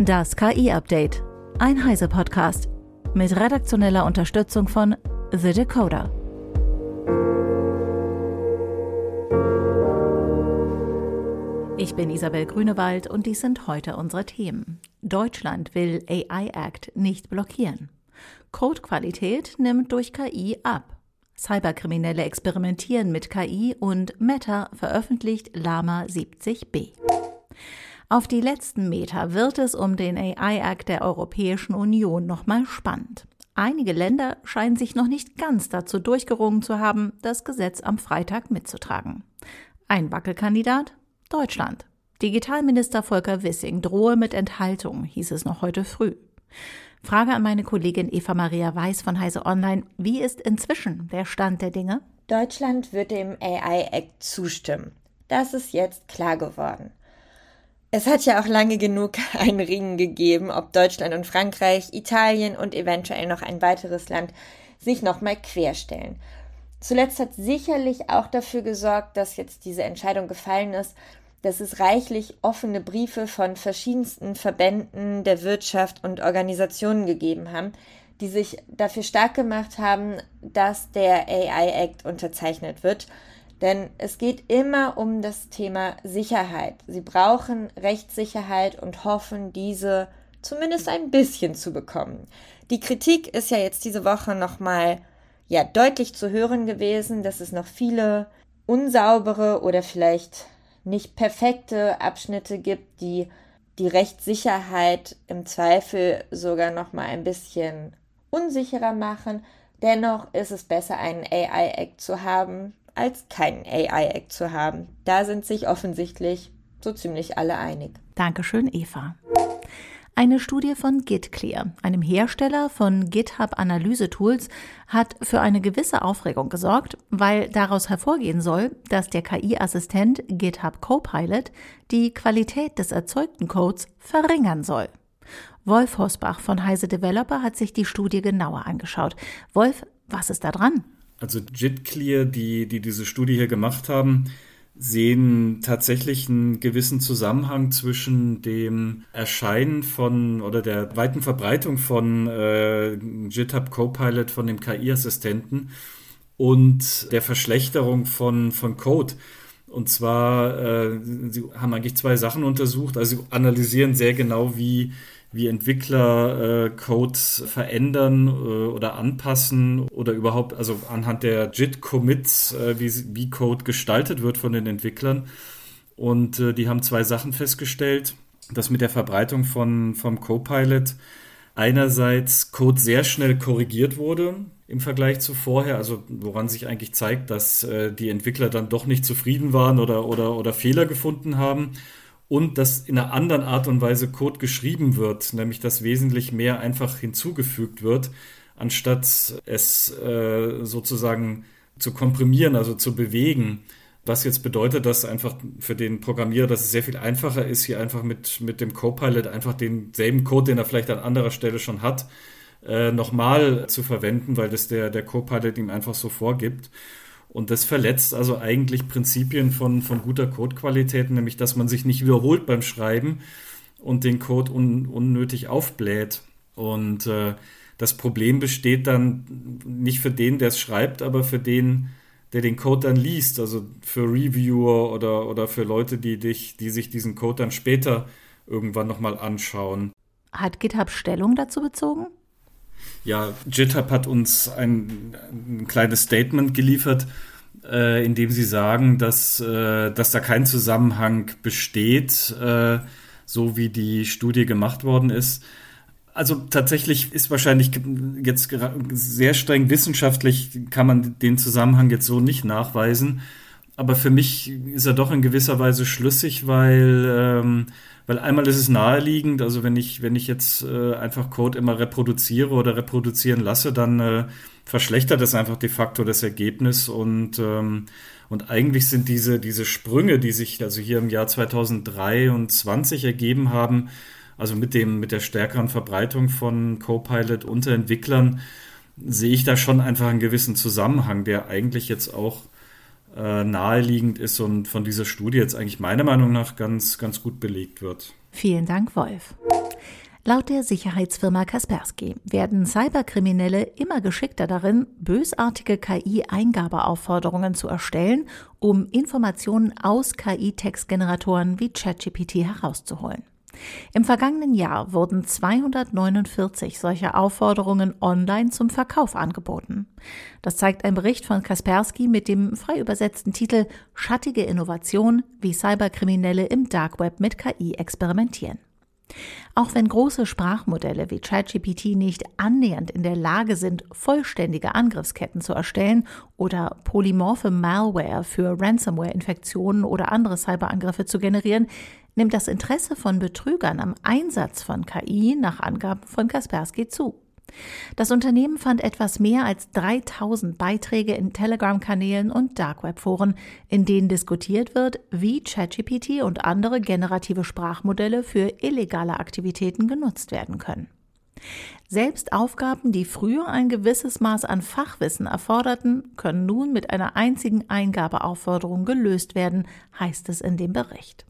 Das KI-Update. Ein Heise-Podcast. Mit redaktioneller Unterstützung von The Decoder. Ich bin Isabel Grünewald und dies sind heute unsere Themen. Deutschland will AI Act nicht blockieren. Codequalität nimmt durch KI ab. Cyberkriminelle experimentieren mit KI und Meta veröffentlicht Lama 70b. Auf die letzten Meter wird es um den AI-Act der Europäischen Union nochmal spannend. Einige Länder scheinen sich noch nicht ganz dazu durchgerungen zu haben, das Gesetz am Freitag mitzutragen. Ein Wackelkandidat? Deutschland. Digitalminister Volker Wissing drohe mit Enthaltung, hieß es noch heute früh. Frage an meine Kollegin Eva Maria Weiß von Heise Online. Wie ist inzwischen der Stand der Dinge? Deutschland wird dem AI-Act zustimmen. Das ist jetzt klar geworden. Es hat ja auch lange genug ein Ringen gegeben, ob Deutschland und Frankreich, Italien und eventuell noch ein weiteres Land sich nochmal querstellen. Zuletzt hat sicherlich auch dafür gesorgt, dass jetzt diese Entscheidung gefallen ist, dass es reichlich offene Briefe von verschiedensten Verbänden der Wirtschaft und Organisationen gegeben haben, die sich dafür stark gemacht haben, dass der AI Act unterzeichnet wird denn es geht immer um das Thema Sicherheit. Sie brauchen Rechtssicherheit und hoffen, diese zumindest ein bisschen zu bekommen. Die Kritik ist ja jetzt diese Woche nochmal ja, deutlich zu hören gewesen, dass es noch viele unsaubere oder vielleicht nicht perfekte Abschnitte gibt, die die Rechtssicherheit im Zweifel sogar noch mal ein bisschen unsicherer machen. Dennoch ist es besser, einen AI-Act zu haben, als keinen AI-Act zu haben. Da sind sich offensichtlich so ziemlich alle einig. Dankeschön, Eva. Eine Studie von GitClear, einem Hersteller von GitHub-Analyse-Tools, hat für eine gewisse Aufregung gesorgt, weil daraus hervorgehen soll, dass der KI-Assistent GitHub Copilot die Qualität des erzeugten Codes verringern soll. Wolf Hosbach von Heise Developer hat sich die Studie genauer angeschaut. Wolf, was ist da dran? Also JIT-Clear, die, die diese Studie hier gemacht haben, sehen tatsächlich einen gewissen Zusammenhang zwischen dem Erscheinen von oder der weiten Verbreitung von äh, GitHub Copilot von dem KI-Assistenten und der Verschlechterung von, von Code. Und zwar, äh, sie haben eigentlich zwei Sachen untersucht. Also sie analysieren sehr genau, wie wie Entwickler äh, Code verändern äh, oder anpassen oder überhaupt, also anhand der JIT-Commits, äh, wie, wie Code gestaltet wird von den Entwicklern. Und äh, die haben zwei Sachen festgestellt. dass mit der Verbreitung von, vom Copilot einerseits Code sehr schnell korrigiert wurde im Vergleich zu vorher, also woran sich eigentlich zeigt, dass äh, die Entwickler dann doch nicht zufrieden waren oder, oder, oder Fehler gefunden haben und dass in einer anderen Art und Weise Code geschrieben wird, nämlich dass wesentlich mehr einfach hinzugefügt wird, anstatt es äh, sozusagen zu komprimieren, also zu bewegen. Was jetzt bedeutet, dass einfach für den Programmierer, dass es sehr viel einfacher ist, hier einfach mit, mit dem Copilot einfach denselben Code, den er vielleicht an anderer Stelle schon hat, äh, nochmal zu verwenden, weil das der, der Copilot ihm einfach so vorgibt. Und das verletzt also eigentlich Prinzipien von, von guter Codequalität, nämlich dass man sich nicht wiederholt beim Schreiben und den Code un, unnötig aufbläht. Und äh, das Problem besteht dann nicht für den, der es schreibt, aber für den, der den Code dann liest, also für Reviewer oder, oder für Leute, die, dich, die sich diesen Code dann später irgendwann nochmal anschauen. Hat GitHub Stellung dazu bezogen? Ja, GitHub hat uns ein, ein kleines Statement geliefert, äh, in dem sie sagen, dass, äh, dass da kein Zusammenhang besteht, äh, so wie die Studie gemacht worden ist. Also tatsächlich ist wahrscheinlich jetzt sehr streng wissenschaftlich, kann man den Zusammenhang jetzt so nicht nachweisen. Aber für mich ist er doch in gewisser Weise schlüssig, weil ähm, weil einmal ist es naheliegend, also wenn ich, wenn ich jetzt äh, einfach Code immer reproduziere oder reproduzieren lasse, dann äh, verschlechtert es einfach de facto das Ergebnis und, ähm, und eigentlich sind diese, diese Sprünge, die sich also hier im Jahr 2023 ergeben haben, also mit dem, mit der stärkeren Verbreitung von Copilot unter Entwicklern, sehe ich da schon einfach einen gewissen Zusammenhang, der eigentlich jetzt auch äh, naheliegend ist und von dieser Studie jetzt eigentlich meiner Meinung nach ganz, ganz gut belegt wird. Vielen Dank, Wolf. Laut der Sicherheitsfirma Kaspersky werden Cyberkriminelle immer geschickter darin, bösartige KI-Eingabeaufforderungen zu erstellen, um Informationen aus KI-Textgeneratoren wie ChatGPT herauszuholen. Im vergangenen Jahr wurden 249 solcher Aufforderungen online zum Verkauf angeboten. Das zeigt ein Bericht von Kaspersky mit dem frei übersetzten Titel Schattige Innovation, wie Cyberkriminelle im Dark Web mit KI experimentieren. Auch wenn große Sprachmodelle wie ChatGPT nicht annähernd in der Lage sind, vollständige Angriffsketten zu erstellen oder polymorphe Malware für Ransomware-Infektionen oder andere Cyberangriffe zu generieren, nimmt das Interesse von Betrügern am Einsatz von KI nach Angaben von Kaspersky zu. Das Unternehmen fand etwas mehr als 3000 Beiträge in Telegram-Kanälen und Dark Web-Foren, in denen diskutiert wird, wie ChatGPT und andere generative Sprachmodelle für illegale Aktivitäten genutzt werden können. Selbst Aufgaben, die früher ein gewisses Maß an Fachwissen erforderten, können nun mit einer einzigen Eingabeaufforderung gelöst werden, heißt es in dem Bericht.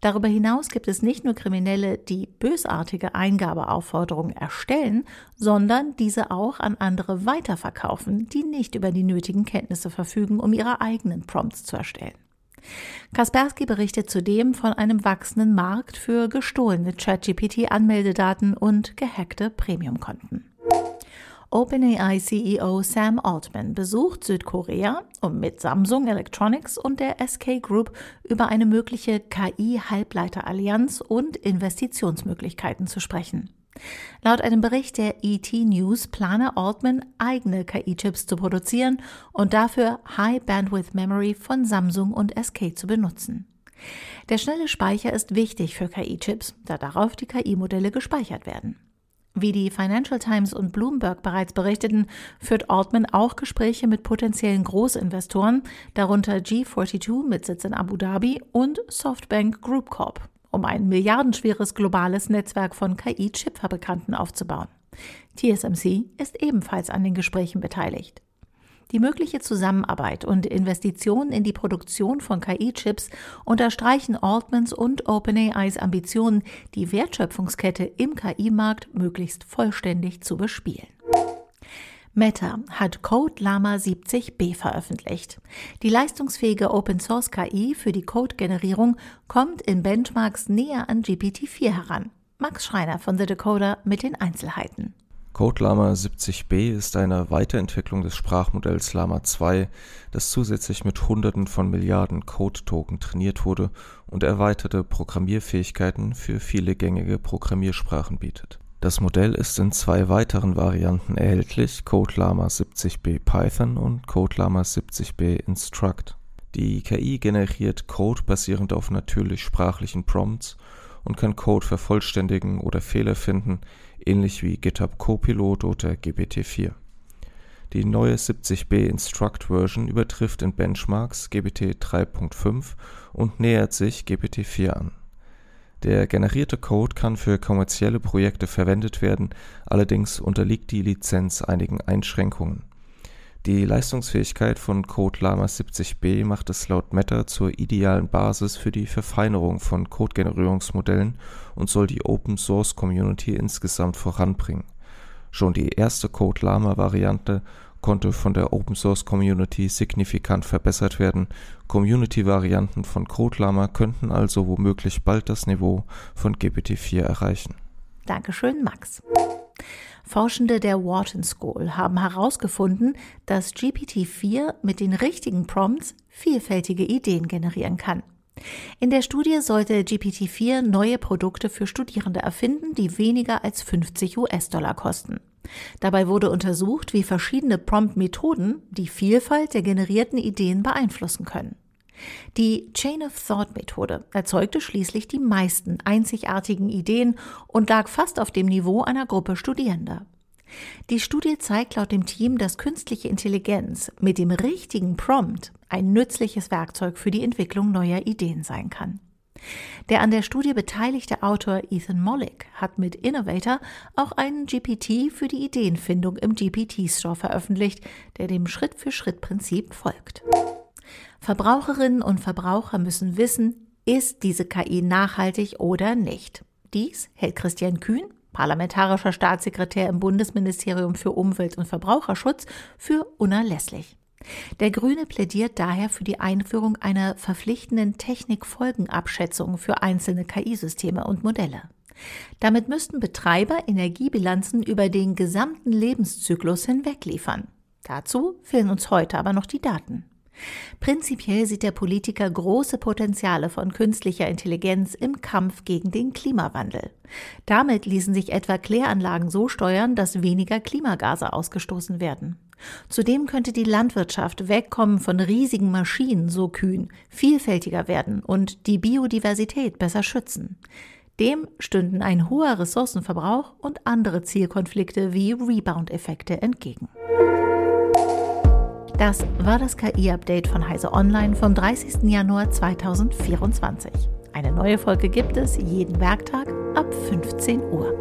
Darüber hinaus gibt es nicht nur Kriminelle, die bösartige Eingabeaufforderungen erstellen, sondern diese auch an andere weiterverkaufen, die nicht über die nötigen Kenntnisse verfügen, um ihre eigenen Prompts zu erstellen. Kaspersky berichtet zudem von einem wachsenden Markt für gestohlene ChatGPT-Anmeldedaten und gehackte Premiumkonten. OpenAI-CEO Sam Altman besucht Südkorea, um mit Samsung Electronics und der SK Group über eine mögliche KI-Halbleiterallianz und Investitionsmöglichkeiten zu sprechen. Laut einem Bericht der ET News plane Altman, eigene KI-Chips zu produzieren und dafür High Bandwidth Memory von Samsung und SK zu benutzen. Der schnelle Speicher ist wichtig für KI-Chips, da darauf die KI-Modelle gespeichert werden. Wie die Financial Times und Bloomberg bereits berichteten, führt Altman auch Gespräche mit potenziellen Großinvestoren, darunter G42 mit Sitz in Abu Dhabi und Softbank Group Corp, um ein milliardenschweres globales Netzwerk von KI-Chipfabrikanten aufzubauen. TSMC ist ebenfalls an den Gesprächen beteiligt. Die mögliche Zusammenarbeit und Investitionen in die Produktion von KI-Chips unterstreichen Altmans und OpenAIs Ambitionen, die Wertschöpfungskette im KI-Markt möglichst vollständig zu bespielen. Meta hat Code Llama 70b veröffentlicht. Die leistungsfähige Open Source KI für die Code-Generierung kommt in Benchmarks näher an GPT-4 heran. Max Schreiner von The Decoder mit den Einzelheiten. CodeLama 70b ist eine Weiterentwicklung des Sprachmodells Llama 2, das zusätzlich mit Hunderten von Milliarden Code-Token trainiert wurde und erweiterte Programmierfähigkeiten für viele gängige Programmiersprachen bietet. Das Modell ist in zwei weiteren Varianten erhältlich, CodeLama 70b Python und CodeLama 70b Instruct. Die KI generiert Code basierend auf natürlich sprachlichen Prompts und kann Code vervollständigen oder Fehler finden, ähnlich wie GitHub Copilot oder GPT-4. Die neue 70b Instruct Version übertrifft in Benchmarks GPT 3.5 und nähert sich GPT-4 an. Der generierte Code kann für kommerzielle Projekte verwendet werden, allerdings unterliegt die Lizenz einigen Einschränkungen die Leistungsfähigkeit von CodeLama 70b macht es laut Meta zur idealen Basis für die Verfeinerung von Codegenerierungsmodellen und soll die Open-Source-Community insgesamt voranbringen. Schon die erste CodeLama-Variante konnte von der Open-Source-Community signifikant verbessert werden. Community-Varianten von CodeLama könnten also womöglich bald das Niveau von GPT-4 erreichen. Dankeschön, Max. Forschende der Wharton School haben herausgefunden, dass GPT-4 mit den richtigen Prompts vielfältige Ideen generieren kann. In der Studie sollte GPT-4 neue Produkte für Studierende erfinden, die weniger als 50 US-Dollar kosten. Dabei wurde untersucht, wie verschiedene Prompt-Methoden die Vielfalt der generierten Ideen beeinflussen können. Die Chain of Thought Methode erzeugte schließlich die meisten einzigartigen Ideen und lag fast auf dem Niveau einer Gruppe Studierender. Die Studie zeigt laut dem Team, dass künstliche Intelligenz mit dem richtigen Prompt ein nützliches Werkzeug für die Entwicklung neuer Ideen sein kann. Der an der Studie beteiligte Autor Ethan Mollick hat mit Innovator auch einen GPT für die Ideenfindung im GPT Store veröffentlicht, der dem Schritt-für-Schritt-Prinzip folgt. Verbraucherinnen und Verbraucher müssen wissen, ist diese KI nachhaltig oder nicht. Dies hält Christian Kühn, parlamentarischer Staatssekretär im Bundesministerium für Umwelt und Verbraucherschutz, für unerlässlich. Der Grüne plädiert daher für die Einführung einer verpflichtenden Technikfolgenabschätzung für einzelne KI-Systeme und Modelle. Damit müssten Betreiber Energiebilanzen über den gesamten Lebenszyklus hinweg liefern. Dazu fehlen uns heute aber noch die Daten. Prinzipiell sieht der Politiker große Potenziale von künstlicher Intelligenz im Kampf gegen den Klimawandel. Damit ließen sich etwa Kläranlagen so steuern, dass weniger Klimagase ausgestoßen werden. Zudem könnte die Landwirtschaft wegkommen von riesigen Maschinen so kühn, vielfältiger werden und die Biodiversität besser schützen. Dem stünden ein hoher Ressourcenverbrauch und andere Zielkonflikte wie Rebound-Effekte entgegen. Das war das KI-Update von Heise Online vom 30. Januar 2024. Eine neue Folge gibt es jeden Werktag ab 15 Uhr.